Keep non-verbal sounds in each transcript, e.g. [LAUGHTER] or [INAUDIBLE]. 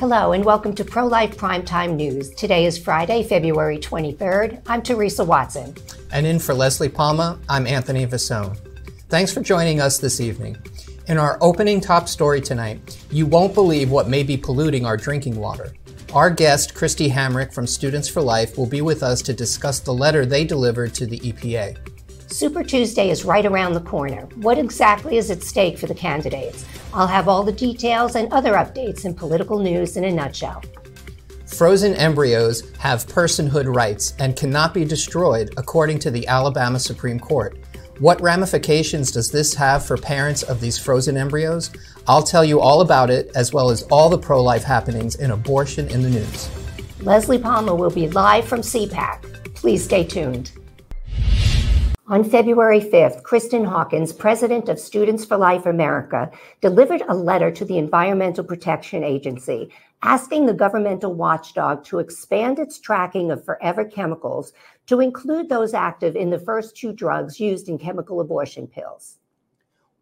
Hello, and welcome to Pro Life Primetime News. Today is Friday, February 23rd. I'm Teresa Watson. And in for Leslie Palma, I'm Anthony Vasone. Thanks for joining us this evening. In our opening top story tonight, you won't believe what may be polluting our drinking water. Our guest, Kristi Hamrick from Students for Life, will be with us to discuss the letter they delivered to the EPA. Super Tuesday is right around the corner. What exactly is at stake for the candidates? I'll have all the details and other updates in political news in a nutshell. Frozen embryos have personhood rights and cannot be destroyed, according to the Alabama Supreme Court. What ramifications does this have for parents of these frozen embryos? I'll tell you all about it, as well as all the pro life happenings in abortion in the news. Leslie Palma will be live from CPAC. Please stay tuned. On February 5th, Kristen Hawkins, president of Students for Life America, delivered a letter to the Environmental Protection Agency asking the governmental watchdog to expand its tracking of forever chemicals to include those active in the first two drugs used in chemical abortion pills.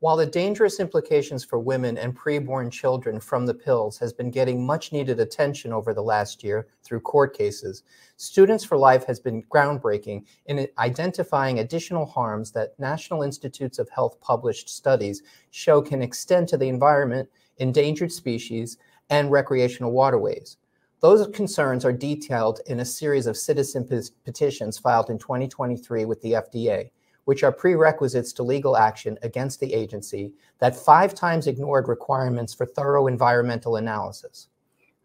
While the dangerous implications for women and preborn children from the pills has been getting much needed attention over the last year through court cases, Students for Life has been groundbreaking in identifying additional harms that National Institutes of Health published studies show can extend to the environment, endangered species, and recreational waterways. Those concerns are detailed in a series of citizen petitions filed in 2023 with the FDA which are prerequisites to legal action against the agency that five times ignored requirements for thorough environmental analysis.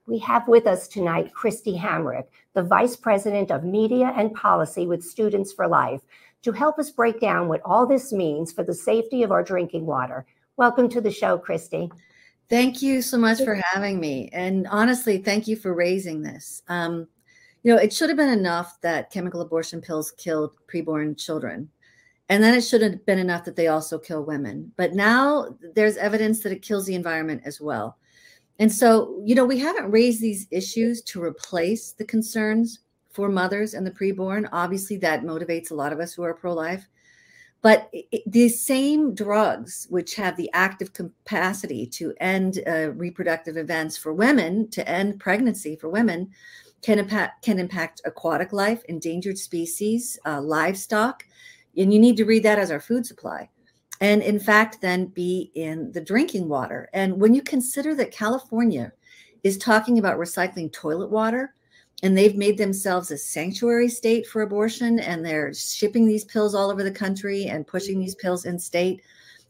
We have with us tonight Kristi Hamrick, the Vice President of Media and Policy with Students for Life, to help us break down what all this means for the safety of our drinking water. Welcome to the show, Kristi. Thank you so much for having me. And honestly, thank you for raising this. Um, you know, it should have been enough that chemical abortion pills killed preborn children. And then it shouldn't have been enough that they also kill women. But now there's evidence that it kills the environment as well. And so, you know, we haven't raised these issues to replace the concerns for mothers and the preborn. Obviously, that motivates a lot of us who are pro life. But it, these same drugs, which have the active capacity to end uh, reproductive events for women, to end pregnancy for women, can impact, can impact aquatic life, endangered species, uh, livestock, and you need to read that as our food supply. And in fact, then be in the drinking water. And when you consider that California is talking about recycling toilet water, and they've made themselves a sanctuary state for abortion, and they're shipping these pills all over the country and pushing these pills in state,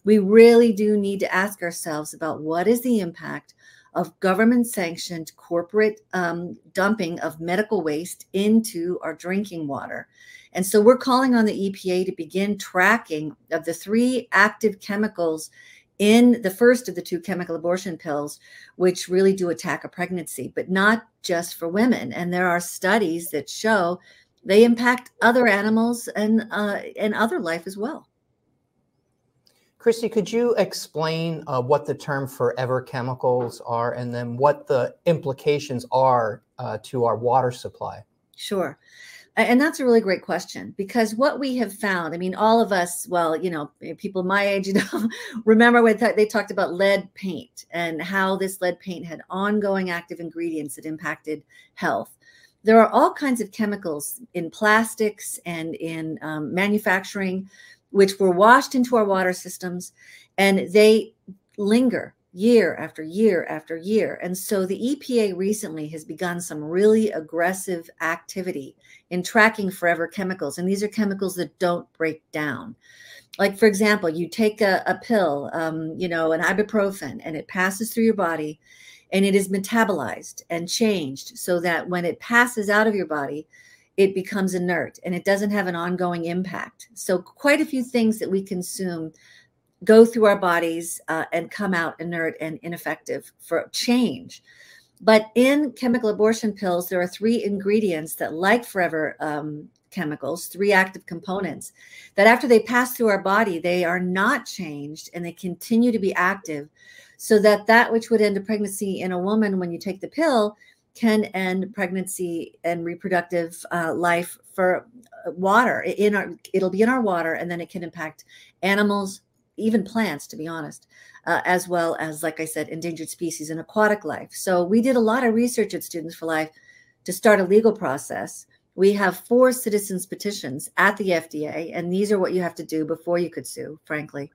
we really do need to ask ourselves about what is the impact of government sanctioned corporate um, dumping of medical waste into our drinking water. And so we're calling on the EPA to begin tracking of the three active chemicals in the first of the two chemical abortion pills, which really do attack a pregnancy, but not just for women. And there are studies that show they impact other animals and uh, and other life as well. Kristi, could you explain uh, what the term forever chemicals are and then what the implications are uh, to our water supply? Sure. And that's a really great question because what we have found, I mean, all of us, well, you know, eh, people my [LAUGHS] age, you know, remember when they talked about lead paint and how this lead paint had ongoing active ingredients that impacted health. There are all kinds of chemicals in plastics and in um, manufacturing, which were washed into our water systems and they linger year after year after year. And so the EPA recently has begun some really aggressive activity in tracking forever chemicals. And these are chemicals that don't break down. Like, for example, you take a, a pill, um, you know, an ibuprofen, and it passes through your body and it is metabolized and changed so that when it passes out of your body, it becomes inert and it doesn't have an ongoing impact. So, quite a few things that we consume go through our bodies uh, and come out inert and ineffective for change. But in chemical abortion pills, there are three ingredients that, like forever um, chemicals, three active components, that after they pass through our body, they are not changed and they continue to be active so that that which would end a pregnancy in a woman when you take the pill can end pregnancy and reproductive uh, life for uh, water in our it'll be in our water and then it can impact animals even plants to be honest uh, as well as like i said endangered species and aquatic life. So we did a lot of research at students for life to start a legal process. We have four citizens petitions at the fda and these are what you have to do before you could sue frankly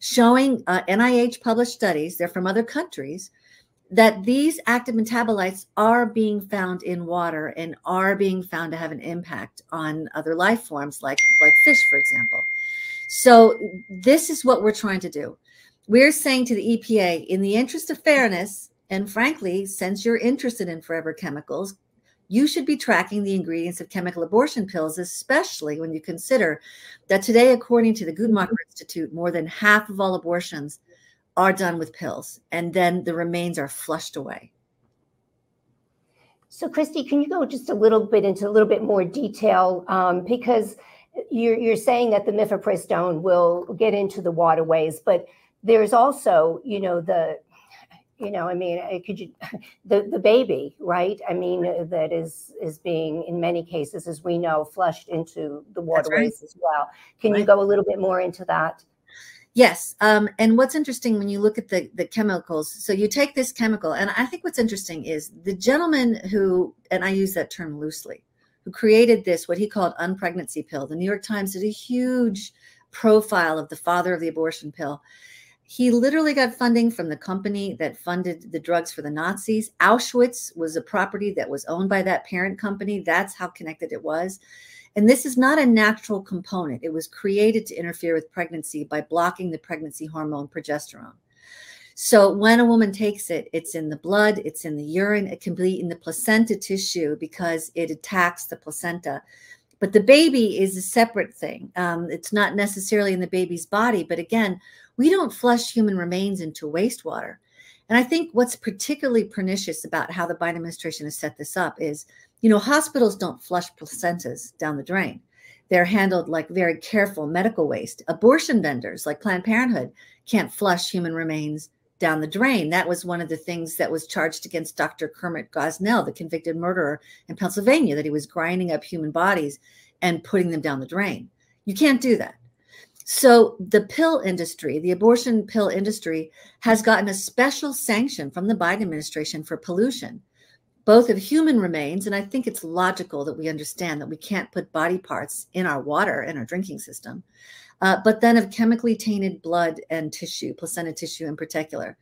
showing uh, nih published studies they're from other countries that these active metabolites are being found in water and are being found to have an impact on other life forms like like fish for example so this is what we're trying to do we're saying to the epa in the interest of fairness and frankly since you're interested in forever chemicals you should be tracking the ingredients of chemical abortion pills especially when you consider that today according to the guttmacher institute more than half of all abortions are done with pills and then the remains are flushed away. So, Kristi, can you go just a little bit into a little bit more detail? Um, because you're, you're saying that the mifepristone will get into the waterways, but there's also, you know, the, you know, I mean, could you, the the baby, right? I mean, that is is being in many cases, as we know, flushed into the waterways right. as well. Can right. you go a little bit more into that? Yes. Um, and what's interesting when you look at the, the chemicals, so you take this chemical, and I think what's interesting is the gentleman who, and I use that term loosely, who created this, what he called unpregnancy pill. The New York Times did a huge profile of the father of the abortion pill. He literally got funding from the company that funded the drugs for the Nazis. Auschwitz was a property that was owned by that parent company. That's how connected it was. And this is not a natural component. It was created to interfere with pregnancy by blocking the pregnancy hormone progesterone. So when a woman takes it, it's in the blood, it's in the urine, it can be in the placenta tissue because it attacks the placenta. But the baby is a separate thing. Um, it's not necessarily in the baby's body. But again, we don't flush human remains into wastewater. And I think what's particularly pernicious about how the Biden administration has set this up is you know, hospitals don't flush placentas down the drain. They're handled like very careful medical waste. Abortion vendors like Planned Parenthood can't flush human remains down the drain. That was one of the things that was charged against Dr. Kermit Gosnell, the convicted murderer in Pennsylvania, that he was grinding up human bodies and putting them down the drain. You can't do that. So the pill industry, the abortion pill industry, has gotten a special sanction from the Biden administration for pollution both of human remains. And I think it's logical that we understand that we can't put body parts in our water, in our drinking system, uh, but then of chemically tainted blood and tissue, placenta tissue in particular.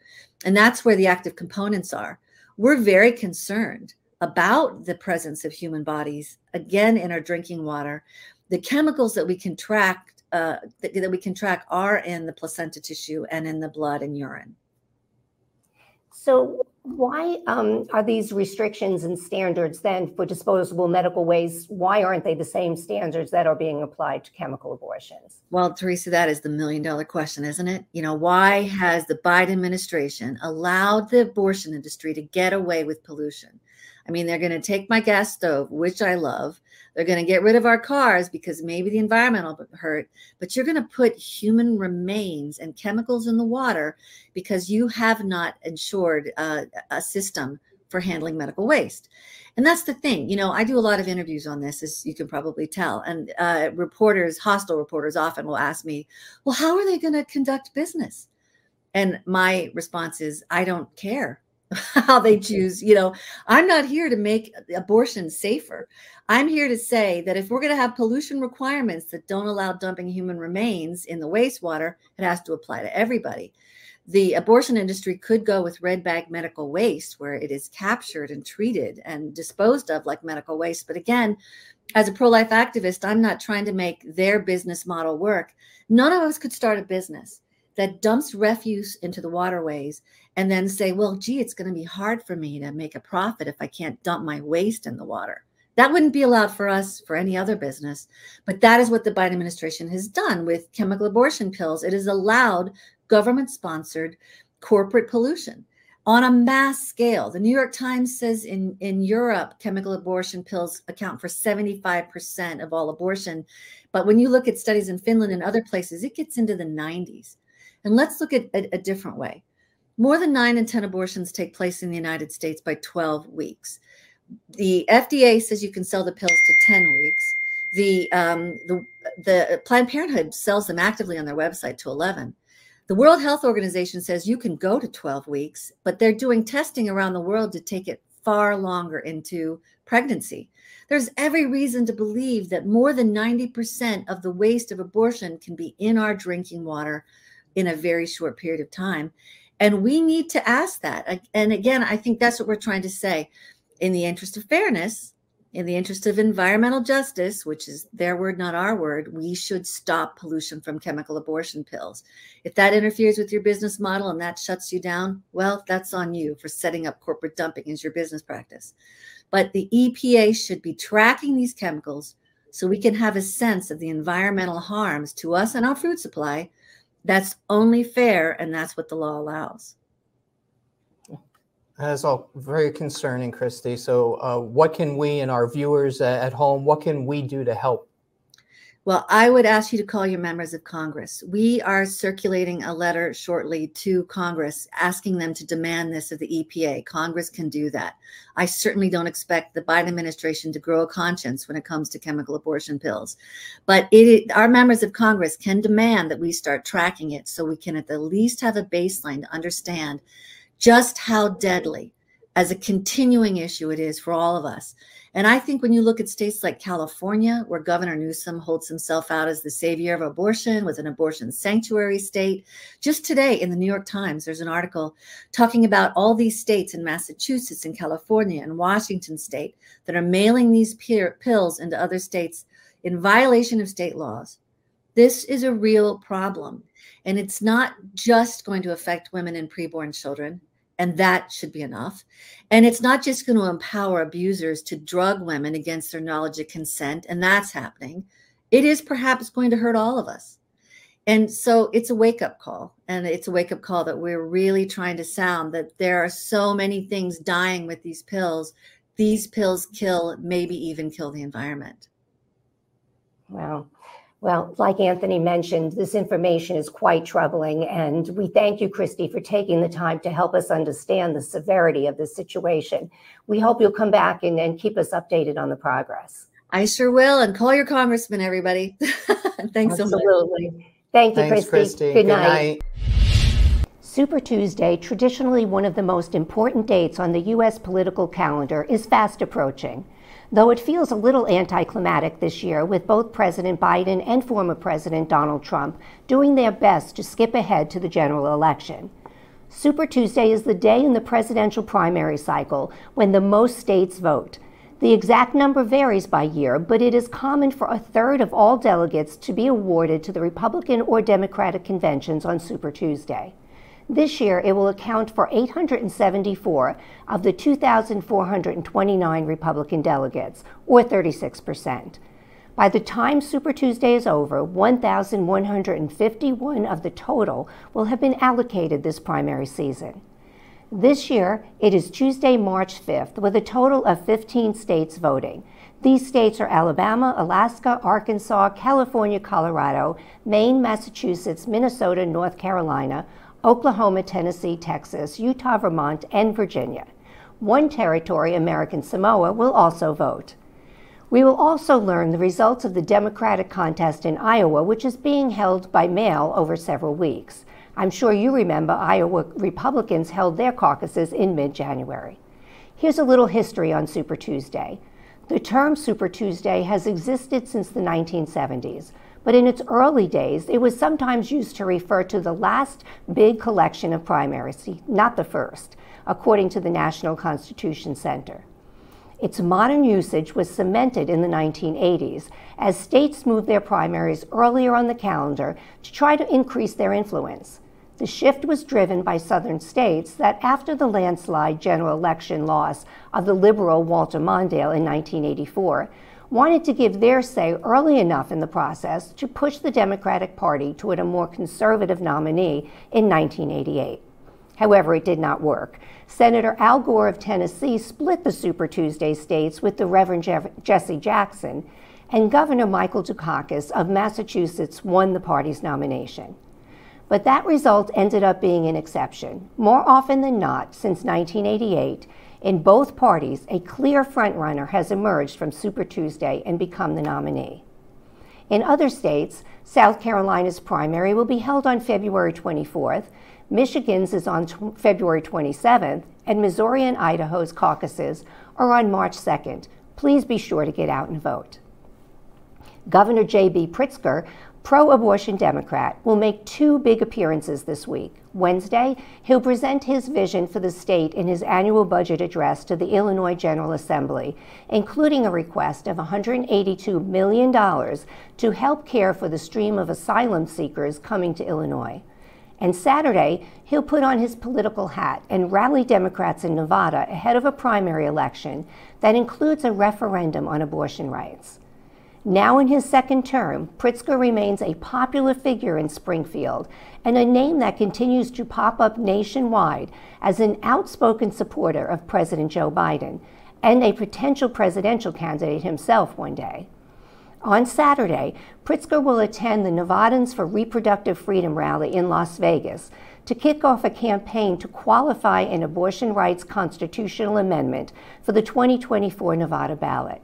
And that's where the active components are. We're very concerned about the presence of human bodies, again, in our drinking water. The chemicals that we can track. Uh, that, that we can track are in the placenta tissue and in the blood and urine. So, why um, are these restrictions and standards then for disposable medical waste? Why aren't they the same standards that are being applied to chemical abortions? Well, Teresa, that is the million dollar question, isn't it? You know, why has the Biden administration allowed the abortion industry to get away with pollution? I mean, they're going to take my gas stove, which I love. They're going to get rid of our cars because maybe the environment will hurt, but you're going to put human remains and chemicals in the water because you have not ensured uh, a system for handling medical waste. And that's the thing. You know, I do a lot of interviews on this, as you can probably tell. And uh, reporters, hostile reporters, often will ask me, well, how are they going to conduct business? And my response is, I don't care [LAUGHS] how they choose. You know, I'm not here to make abortion safer. I'm here to say that if we're going to have pollution requirements that don't allow dumping human remains in the wastewater, it has to apply to everybody. The abortion industry could go with red bag medical waste, where it is captured and treated and disposed of like medical waste. But again, as a pro life activist, I'm not trying to make their business model work. None of us could start a business that dumps refuse into the waterways and then say, well, gee, it's going to be hard for me to make a profit if I can't dump my waste in the water. That wouldn't be allowed for us for any other business. But that is what the Biden administration has done with chemical abortion pills. It has allowed government sponsored corporate pollution. on a mass scale. The New York Times says in, in Europe, chemical abortion pills account for 75% of all abortion. But when you look at studies in Finland and other places, it gets into the 90s. And let's look at a, a different way. More than nine in 10 abortions take place in the United States by 12 weeks. The FDA says you can sell the pills to 10 weeks. The, um, the, the Planned Parenthood sells them actively on their website to 11 the World Health Organization says you can go to 12 weeks, but they're doing testing around the world to take it far longer into pregnancy. There's every reason to believe that more than 90% of the waste of abortion can be in our drinking water in a very short period of time. And we need to ask that. And again, I think that's what we're trying to say. In the interest of fairness, in the interest of environmental justice, which is their word, not our word, we should stop pollution from chemical abortion pills. If that interferes with your business model and that shuts you down, well, that's on you for setting up corporate dumping as your business practice. But the EPA should be tracking these chemicals so we can have a sense of the environmental harms to us and our food supply. That's only fair, and that's what the law allows. That is all very concerning, Kristi. So, uh, what can we and our viewers at home, what can we do to help? Well, I would ask you to call your members of Congress. We are circulating a letter shortly to Congress asking them to demand this of the EPA. Congress can do that. I certainly don't expect the Biden administration to grow a conscience when it comes to chemical abortion pills. But it, our members of Congress can demand that we start tracking it so we can at the least have a baseline to understand just how deadly as a continuing issue it is for all of us. And I think when you look at states like California, where Governor Newsom holds himself out as the savior of abortion with an abortion sanctuary state, just today in the New York Times, there's an article talking about all these states in Massachusetts and California and Washington state that are mailing these pills into other states in violation of state laws. This is a real problem. And it's not just going to affect women and preborn children, and that should be enough. And it's not just going to empower abusers to drug women against their knowledge of consent, and that's happening. It is perhaps going to hurt all of us. And so it's a wake up call. And it's a wake up call that we're really trying to sound that there are so many things dying with these pills. These pills kill, maybe even kill the environment. Wow. Well, like Anthony mentioned, this information is quite troubling, and we thank you, Kristi, for taking the time to help us understand the severity of the situation. We hope you'll come back and, and keep us updated on the progress. I sure will, and call your congressman, everybody. [LAUGHS] Thanks Absolutely. so much. Thank you, Thanks, Kristi. Kristi. Good, Good night. night. Super Tuesday, traditionally one of the most important dates on the U.S. political calendar, is fast approaching though it feels a little anticlimactic this year with both President Biden and former President Donald Trump doing their best to skip ahead to the general election. Super Tuesday is the day in the presidential primary cycle when the most states vote. The exact number varies by year, but it is common for a third of all delegates to be awarded to the Republican or Democratic conventions on Super Tuesday. This year, it will account for 874 of the 2,429 Republican delegates, or 36 percent. By the time Super Tuesday is over, 1,151 of the total will have been allocated this primary season. This year, it is Tuesday, March 5th, with a total of 15 states voting. These states are Alabama, Alaska, Arkansas, California, Colorado, Maine, Massachusetts, Minnesota, North Carolina, Oklahoma, Tennessee, Texas, Utah, Vermont, and Virginia. One territory, American Samoa, will also vote. We will also learn the results of the Democratic contest in Iowa, which is being held by mail over several weeks. I'm sure you remember Iowa Republicans held their caucuses in mid January. Here's a little history on Super Tuesday. The term Super Tuesday has existed since the 1970s but in its early days, it was sometimes used to refer to the last big collection of primaries, not the first, according to the National Constitution Center. Its modern usage was cemented in the 1980s as states moved their primaries earlier on the calendar to try to increase their influence. The shift was driven by southern states that, after the landslide general election loss of the liberal Walter Mondale in 1984, wanted to give their say early enough in the process to push the Democratic Party toward a more conservative nominee in 1988. However, it did not work. Senator Al Gore of Tennessee split the Super Tuesday states with the Reverend Jeff- Jesse Jackson, and Governor Michael Dukakis of Massachusetts won the party's nomination. But that result ended up being an exception. More often than not, since 1988, in both parties, a clear frontrunner has emerged from Super Tuesday and become the nominee. In other states, South Carolina's primary will be held on February 24th, Michigan's is on t- February 27th, and Missouri and Idaho's caucuses are on March 2nd. Please be sure to get out and vote. Governor J.B. Pritzker, pro abortion Democrat, will make two big appearances this week. Wednesday, he'll present his vision for the state in his annual budget address to the Illinois General Assembly, including a request of $182 million to help care for the stream of asylum seekers coming to Illinois. And Saturday, he'll put on his political hat and rally Democrats in Nevada ahead of a primary election that includes a referendum on abortion rights. Now in his second term, Pritzker remains a popular figure in Springfield and a name that continues to pop up nationwide as an outspoken supporter of President Joe Biden and a potential presidential candidate himself one day. On Saturday, Pritzker will attend the Nevadans for Reproductive Freedom rally in Las Vegas to kick off a campaign to qualify an abortion rights constitutional amendment for the 2024 Nevada ballot.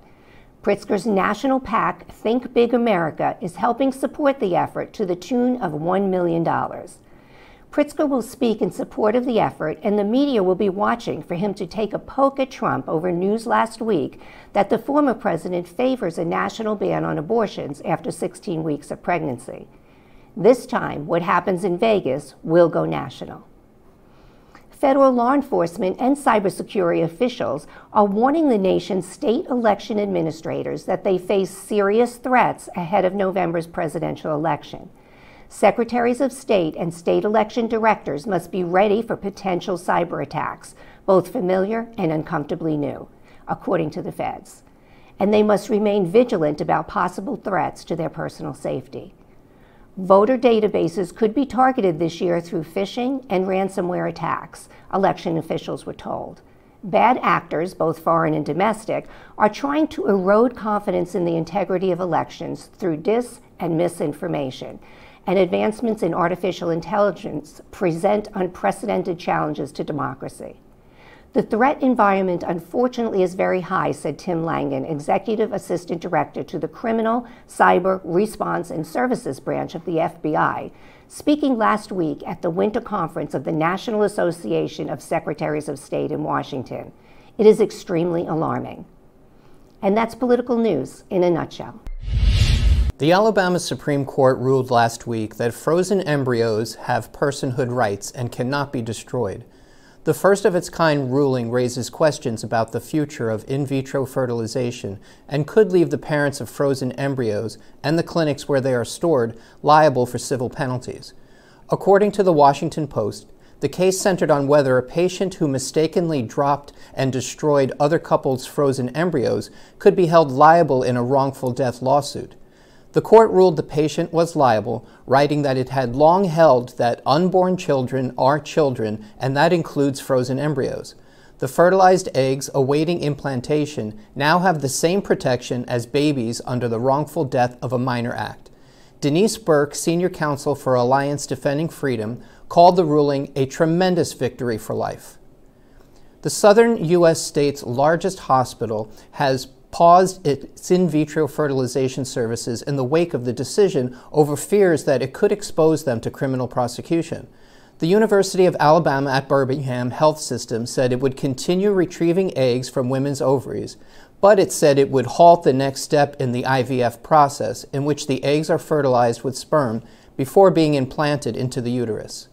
Pritzker's national PAC, Think Big America, is helping support the effort to the tune of $1 million. Pritzker will speak in support of the effort, and the media will be watching for him to take a poke at Trump over news last week that the former president favors a national ban on abortions after 16 weeks of pregnancy. This time, what happens in Vegas will go national. Federal law enforcement and cybersecurity officials are warning the nation's state election administrators that they face serious threats ahead of November's presidential election. Secretaries of State and state election directors must be ready for potential cyber attacks, both familiar and uncomfortably new, according to the feds. And they must remain vigilant about possible threats to their personal safety. Voter databases could be targeted this year through phishing and ransomware attacks, election officials were told. Bad actors, both foreign and domestic, are trying to erode confidence in the integrity of elections through dis and misinformation and advancements in artificial intelligence present unprecedented challenges to democracy. The threat environment, unfortunately, is very high, said Tim Langan, Executive Assistant Director to the Criminal, Cyber, Response, and Services Branch of the FBI, speaking last week at the Winter Conference of the National Association of Secretaries of State in Washington. It is extremely alarming. And that's political news in a nutshell. The Alabama Supreme Court ruled last week that frozen embryos have personhood rights and cannot be destroyed. The first of its kind ruling raises questions about the future of in vitro fertilization and could leave the parents of frozen embryos and the clinics where they are stored liable for civil penalties. According to the Washington Post, the case centered on whether a patient who mistakenly dropped and destroyed other couples' frozen embryos could be held liable in a wrongful death lawsuit. The court ruled the patient was liable, writing that it had long held that unborn children are children, and that includes frozen embryos. The fertilized eggs awaiting implantation now have the same protection as babies under the Wrongful Death of a Minor Act. Denise Burke, senior counsel for Alliance Defending Freedom, called the ruling a tremendous victory for life. The southern U.S. state's largest hospital has paused its in vitro fertilization services in the wake of the decision over fears that it could expose them to criminal prosecution. The University of Alabama at Birmingham Health System said it would continue retrieving eggs from women's ovaries, but it said it would halt the next step in the IVF process, in which the eggs are fertilized with sperm before being implanted into the uterus.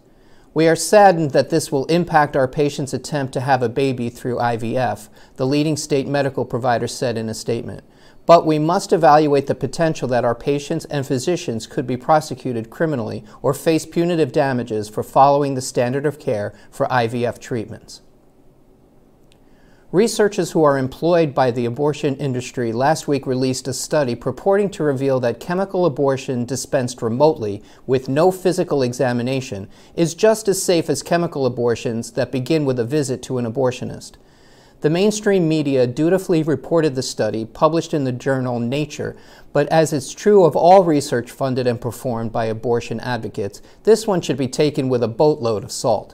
We are saddened that this will impact our patient's attempt to have a baby through IVF, the leading state medical provider said in a statement. But we must evaluate the potential that our patients and physicians could be prosecuted criminally or face punitive damages for following the standard of care for IVF treatments. Researchers who are employed by the abortion industry last week released a study purporting to reveal that chemical abortion dispensed remotely with no physical examination is just as safe as chemical abortions that begin with a visit to an abortionist. The mainstream media dutifully reported the study, published in the journal Nature, but as is true of all research funded and performed by abortion advocates, this one should be taken with a boatload of salt.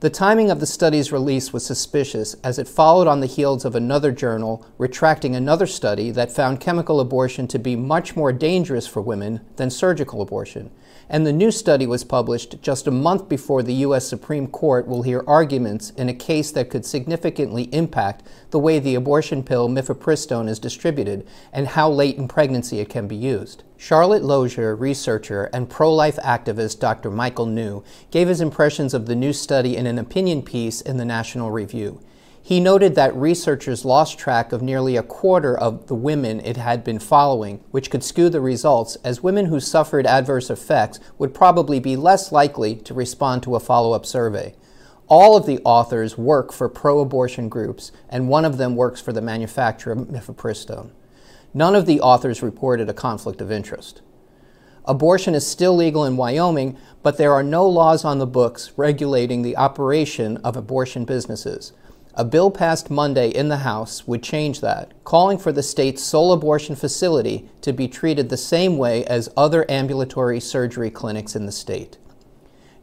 The timing of the study's release was suspicious as it followed on the heels of another journal retracting another study that found chemical abortion to be much more dangerous for women than surgical abortion. And the new study was published just a month before the U.S. Supreme Court will hear arguments in a case that could significantly impact the way the abortion pill mifepristone is distributed and how late in pregnancy it can be used. Charlotte Lozier, researcher, and pro life activist Dr. Michael New gave his impressions of the new study in an opinion piece in the National Review. He noted that researchers lost track of nearly a quarter of the women it had been following, which could skew the results, as women who suffered adverse effects would probably be less likely to respond to a follow up survey. All of the authors work for pro abortion groups, and one of them works for the manufacturer of mifepristone. None of the authors reported a conflict of interest. Abortion is still legal in Wyoming, but there are no laws on the books regulating the operation of abortion businesses. A bill passed Monday in the House would change that, calling for the state's sole abortion facility to be treated the same way as other ambulatory surgery clinics in the state.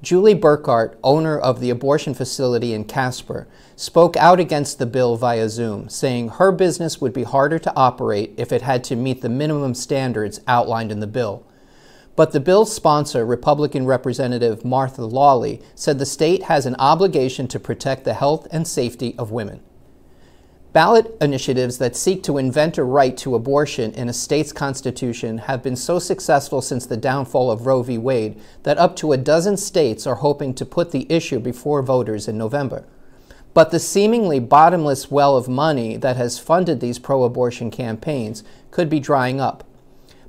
Julie Burkhart, owner of the abortion facility in Casper, spoke out against the bill via Zoom, saying her business would be harder to operate if it had to meet the minimum standards outlined in the bill. But the bill's sponsor, Republican Representative Martha Lawley, said the state has an obligation to protect the health and safety of women. Ballot initiatives that seek to invent a right to abortion in a state's constitution have been so successful since the downfall of Roe v. Wade that up to a dozen states are hoping to put the issue before voters in November. But the seemingly bottomless well of money that has funded these pro abortion campaigns could be drying up.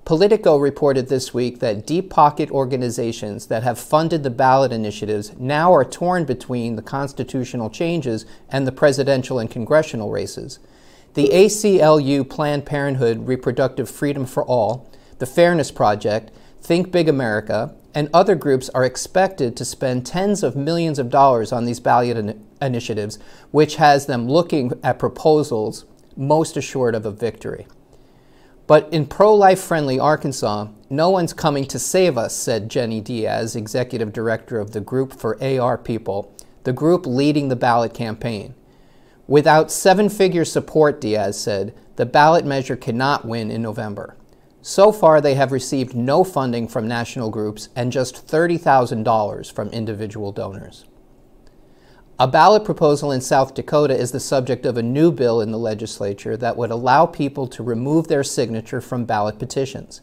Politico reported this week that deep pocket organizations that have funded the ballot initiatives now are torn between the constitutional changes and the presidential and congressional races. The ACLU Planned Parenthood Reproductive Freedom for All, the Fairness Project, Think Big America, and other groups are expected to spend tens of millions of dollars on these ballot in- initiatives, which has them looking at proposals most assured of a victory. But in pro life friendly Arkansas, no one's coming to save us, said Jenny Diaz, executive director of the Group for AR People, the group leading the ballot campaign. Without seven figure support, Diaz said, the ballot measure cannot win in November. So far, they have received no funding from national groups and just $30,000 from individual donors. A ballot proposal in South Dakota is the subject of a new bill in the legislature that would allow people to remove their signature from ballot petitions.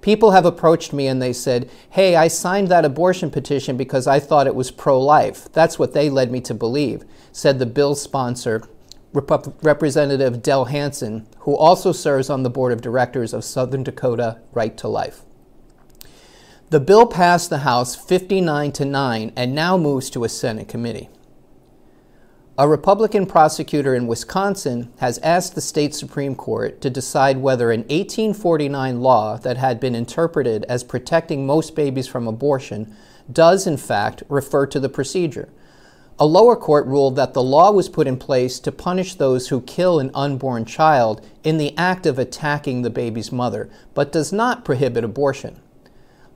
People have approached me and they said, Hey, I signed that abortion petition because I thought it was pro life. That's what they led me to believe, said the bill's sponsor, Rep- Representative Del Hanson, who also serves on the board of directors of Southern Dakota Right to Life. The bill passed the House 59 to 9 and now moves to a Senate committee. A Republican prosecutor in Wisconsin has asked the state Supreme Court to decide whether an 1849 law that had been interpreted as protecting most babies from abortion does, in fact, refer to the procedure. A lower court ruled that the law was put in place to punish those who kill an unborn child in the act of attacking the baby's mother, but does not prohibit abortion.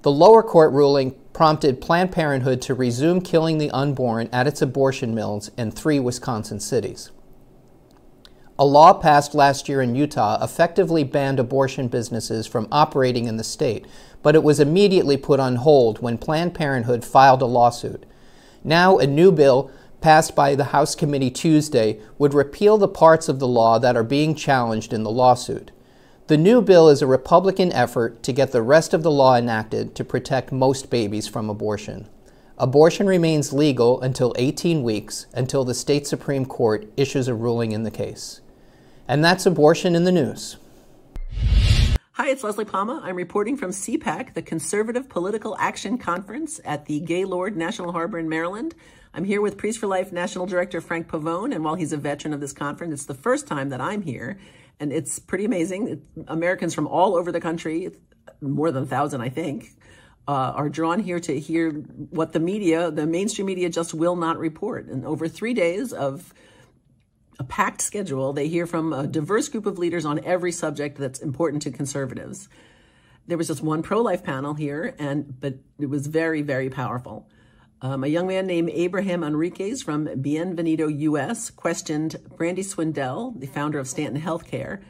The lower court ruling prompted Planned Parenthood to resume killing the unborn at its abortion mills in three Wisconsin cities. A law passed last year in Utah effectively banned abortion businesses from operating in the state, but it was immediately put on hold when Planned Parenthood filed a lawsuit. Now, a new bill passed by the House Committee Tuesday would repeal the parts of the law that are being challenged in the lawsuit. The new bill is a Republican effort to get the rest of the law enacted to protect most babies from abortion. Abortion remains legal until 18 weeks until the state Supreme Court issues a ruling in the case. And that's abortion in the news. Hi, it's Leslie Palma. I'm reporting from CPAC, the Conservative Political Action Conference at the Gaylord National Harbor in Maryland. I'm here with Priests for Life National Director Frank Pavone, and while he's a veteran of this conference, it's the first time that I'm here, and it's pretty amazing. Americans from all over the country, more than a thousand, I think, uh, are drawn here to hear what the media, the mainstream media, just will not report. And over three days of a packed schedule, they hear from a diverse group of leaders on every subject that's important to conservatives. There was just one pro-life panel here, and but it was very, very powerful. Um, a young man named Abraham Enriquez from Bienvenido US questioned Brandi Swindell, the founder of Stanton Healthcare,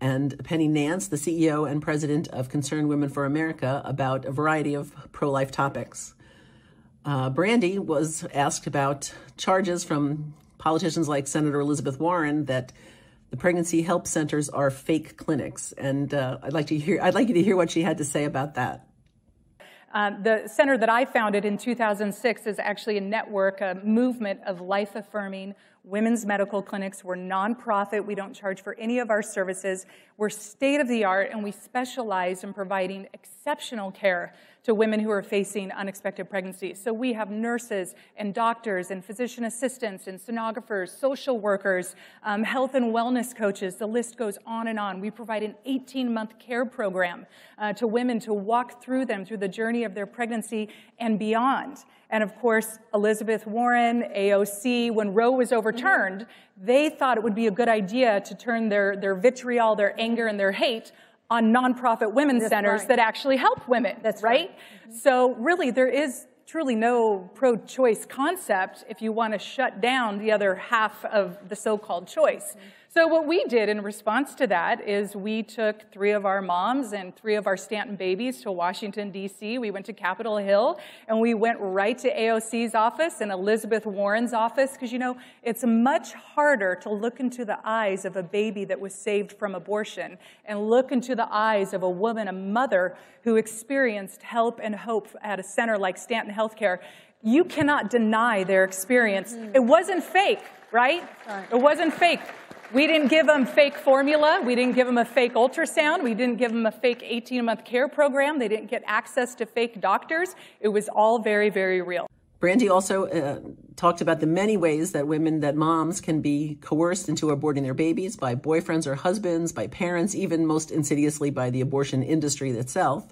and Penny Nance, the CEO and president of Concerned Women for America, about a variety of pro life topics. Uh, Brandi was asked about charges from politicians like Senator Elizabeth Warren that the pregnancy help centers are fake clinics, and uh, I'd like to hear. I'd like you to hear what she had to say about that. Uh, the center that I founded in 2006 is actually a network, a movement of life affirming women's medical clinics. We're nonprofit. We don't charge for any of our services. We're state of the art, and we specialize in providing exceptional care to women who are facing unexpected pregnancies. So we have nurses and doctors and physician assistants and sonographers, social workers, um, health and wellness coaches. The list goes on and on. We provide an 18 month care program uh, to women to walk through them through the journey of their pregnancy and beyond. And of course, Elizabeth Warren, AOC, when Roe was overturned, they thought it would be a good idea to turn their, their vitriol, their anger, and their hate on nonprofit women's That's centers right. that actually help women. That's right. right? Mm-hmm. So really, there is truly no pro-choice concept if you want to shut down the other half of the so-called choice. Mm-hmm. So what we did in response to that is we took three of our moms and three of our Stanton babies to Washington, D.C. We went to Capitol Hill and we went right to AOC's office and Elizabeth Warren's office because, you know, it's much harder to look into the eyes of a baby that was saved from abortion and look into the eyes of a woman, a mother who experienced help and hope at a center like Stanton Healthcare. You cannot deny their experience. Mm-hmm. It wasn't fake, right? right? It wasn't fake. We didn't give them fake formula. We didn't give them a fake ultrasound. We didn't give them a fake 18 month care program. They didn't get access to fake doctors. It was all very, very real. Brandi also uh, talked about the many ways that women, that moms can be coerced into aborting their babies by boyfriends or husbands, by parents, even most insidiously by the abortion industry itself.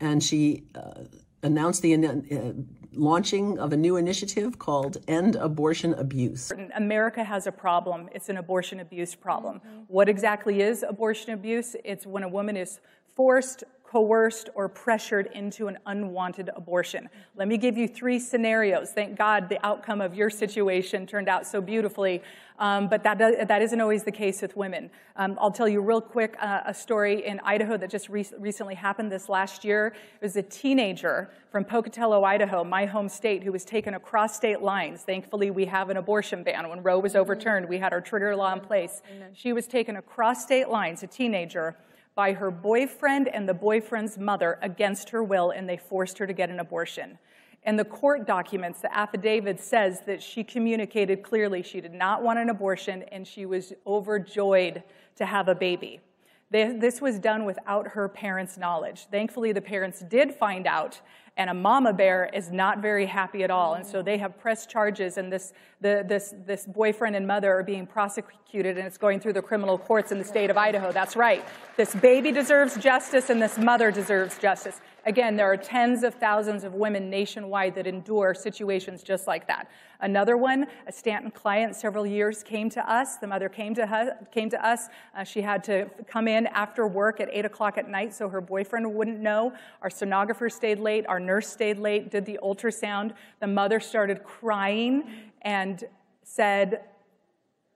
And she uh, announced the uh, launching of a new initiative called End Abortion Abuse. America has a problem. It's an abortion abuse problem. Mm-hmm. What exactly is abortion abuse? It's when a woman is forced, coerced, or pressured into an unwanted abortion. Let me give you three scenarios. Thank God the outcome of your situation turned out so beautifully. Um, but that, does, that isn't always the case with women. Um, I'll tell you real quick uh, a story in Idaho that just re- recently happened this last year. It was a teenager from Pocatello, Idaho, my home state, who was taken across state lines. Thankfully, we have an abortion ban. When Roe was overturned, we had our trigger law in place. She was taken across state lines, a teenager, by her boyfriend and the boyfriend's mother against her will, and they forced her to get an abortion. And the court documents, the affidavit says that she communicated clearly she did not want an abortion and she was overjoyed to have a baby. This was done without her parents' knowledge. Thankfully, the parents did find out, and a mama bear is not very happy at all. And so they have pressed charges, and this, the, this, this boyfriend and mother are being prosecuted, and it's going through the criminal courts in the state of Idaho. That's right. This baby deserves justice, and this mother deserves justice. Again, there are tens of thousands of women nationwide that endure situations just like that. Another one, a Stanton client several years came to us. The mother came to, her, came to us. Uh, she had to come in after work at 8 o'clock at night so her boyfriend wouldn't know. Our sonographer stayed late. Our nurse stayed late, did the ultrasound. The mother started crying and said,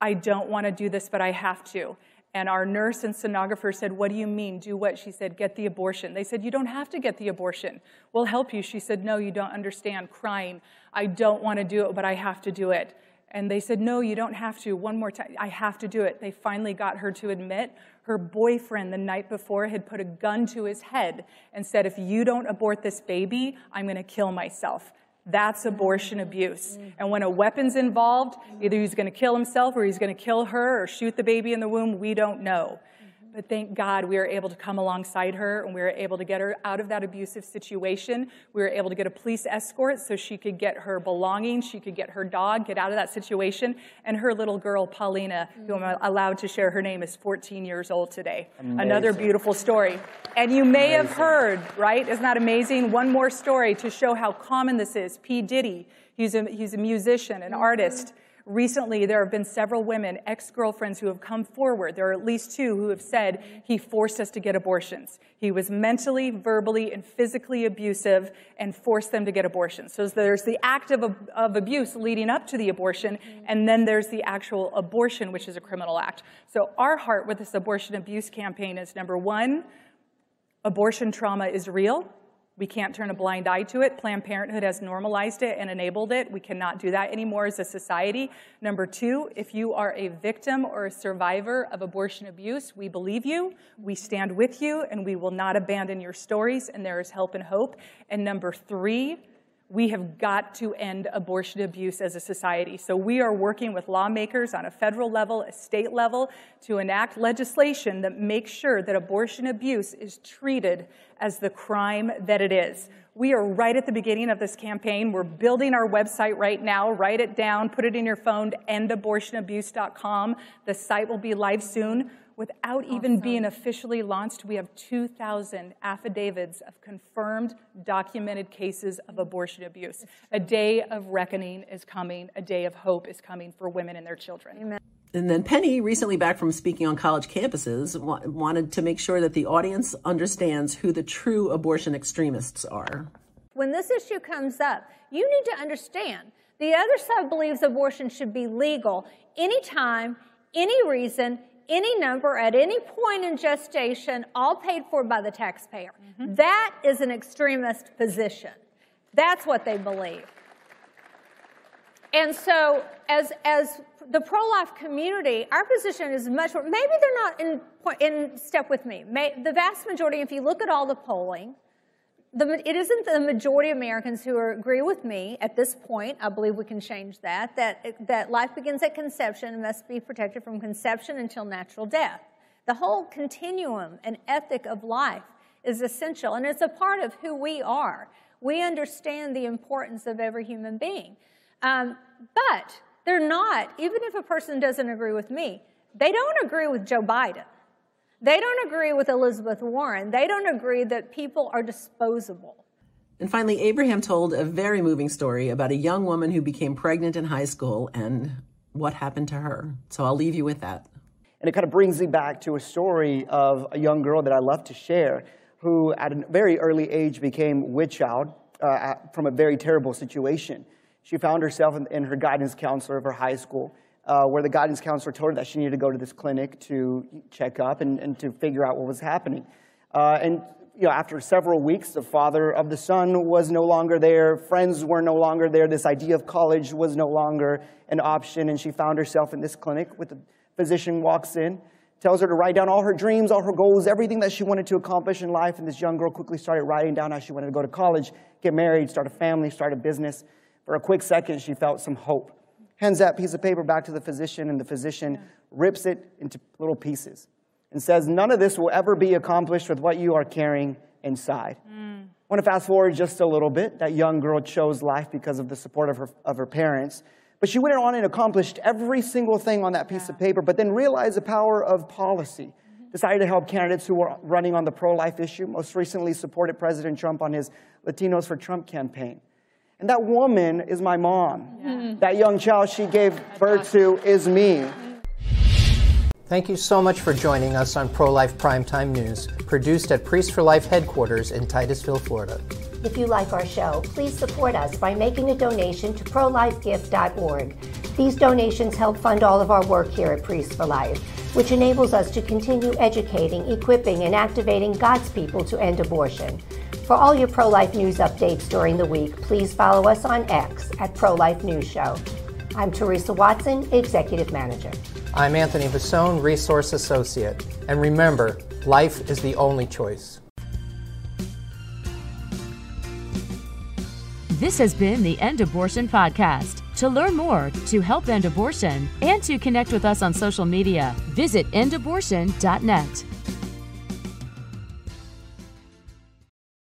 I don't want to do this, but I have to. And our nurse and sonographer said, What do you mean? Do what? She said, Get the abortion. They said, You don't have to get the abortion. We'll help you. She said, No, you don't understand. Crying. I don't want to do it, but I have to do it. And they said, No, you don't have to. One more time. I have to do it. They finally got her to admit her boyfriend the night before had put a gun to his head and said, If you don't abort this baby, I'm going to kill myself. That's abortion abuse. And when a weapon's involved, either he's going to kill himself or he's going to kill her or shoot the baby in the womb, we don't know. But thank God we were able to come alongside her and we were able to get her out of that abusive situation. We were able to get a police escort so she could get her belongings, she could get her dog, get out of that situation. And her little girl, Paulina, who I'm allowed to share her name, is 14 years old today. Amazing. Another beautiful story. And you may amazing. have heard, right? Isn't that amazing? One more story to show how common this is. P. Diddy, he's a, he's a musician, an mm-hmm. artist Recently, there have been several women, ex girlfriends, who have come forward. There are at least two who have said he forced us to get abortions. He was mentally, verbally, and physically abusive and forced them to get abortions. So there's the act of, of abuse leading up to the abortion, and then there's the actual abortion, which is a criminal act. So our heart with this abortion abuse campaign is number one, abortion trauma is real. We can't turn a blind eye to it. Planned Parenthood has normalized it and enabled it. We cannot do that anymore as a society. Number two, if you are a victim or a survivor of abortion abuse, we believe you, we stand with you, and we will not abandon your stories, and there is help and hope. And number three, we have got to end abortion abuse as a society. So we are working with lawmakers on a federal level, a state level, to enact legislation that makes sure that abortion abuse is treated as the crime that it is. We are right at the beginning of this campaign. We're building our website right now. Write it down, put it in your phone, endabortionabuse.com. The site will be live soon. Without awesome. even being officially launched, we have 2,000 affidavits of confirmed, documented cases of mm. abortion abuse. A day of reckoning is coming, a day of hope is coming for women and their children. Amen. And then Penny, recently back from speaking on college campuses, wa- wanted to make sure that the audience understands who the true abortion extremists are. When this issue comes up, you need to understand the other side believes abortion should be legal anytime, any reason, any number at any point in gestation, all paid for by the taxpayer. Mm-hmm. That is an extremist position. That's what they believe. And so, as, as the pro-life community, our position is much more, maybe they're not in, in step with me. May, the vast majority, if you look at all the polling, the, it isn't the majority of Americans who are, agree with me at this point. I believe we can change that, that. That life begins at conception and must be protected from conception until natural death. The whole continuum and ethic of life is essential, and it's a part of who we are. We understand the importance of every human being. Um, but they're not, even if a person doesn't agree with me, they don't agree with Joe Biden. They don't agree with Elizabeth Warren. They don't agree that people are disposable. And finally, Abraham told a very moving story about a young woman who became pregnant in high school and what happened to her. So I'll leave you with that. And it kind of brings me back to a story of a young girl that I love to share who, at a very early age, became with child uh, from a very terrible situation. She found herself in, in her guidance counselor of her high school uh, where the guidance counselor told her that she needed to go to this clinic to check up and, and to figure out what was happening. Uh, and you know, after several weeks, the father of the son was no longer there. Friends were no longer there. This idea of college was no longer an option. And she found herself in this clinic with the physician walks in, tells her to write down all her dreams, all her goals, everything that she wanted to accomplish in life. And this young girl quickly started writing down how she wanted to go to college, get married, start a family, start a business. For a quick second, she felt some hope hands that piece of paper back to the physician, and the physician rips it into little pieces and says, None of this will ever be accomplished with what you are carrying inside. Mm. I want to fast forward just a little bit. That young girl chose life because of the support of her, of her parents. But she went on and accomplished every single thing on that piece yeah. of paper, but then realized the power of policy. Mm-hmm. Decided to help candidates who were running on the pro life issue. Most recently, supported President Trump on his Latinos for Trump campaign. And that woman is my mom. Yeah. That young child she gave birth to is me. Thank you so much for joining us on Pro Life Primetime News, produced at Priests for Life headquarters in Titusville, Florida. If you like our show, please support us by making a donation to prolifegift.org. These donations help fund all of our work here at Priests for Life, which enables us to continue educating, equipping, and activating God's people to end abortion. For all your pro life news updates during the week, please follow us on X at Pro Life News Show. I'm Teresa Watson, Executive Manager. I'm Anthony Vassone, Resource Associate. And remember, life is the only choice. This has been the End Abortion Podcast. To learn more, to help end abortion, and to connect with us on social media, visit endabortion.net.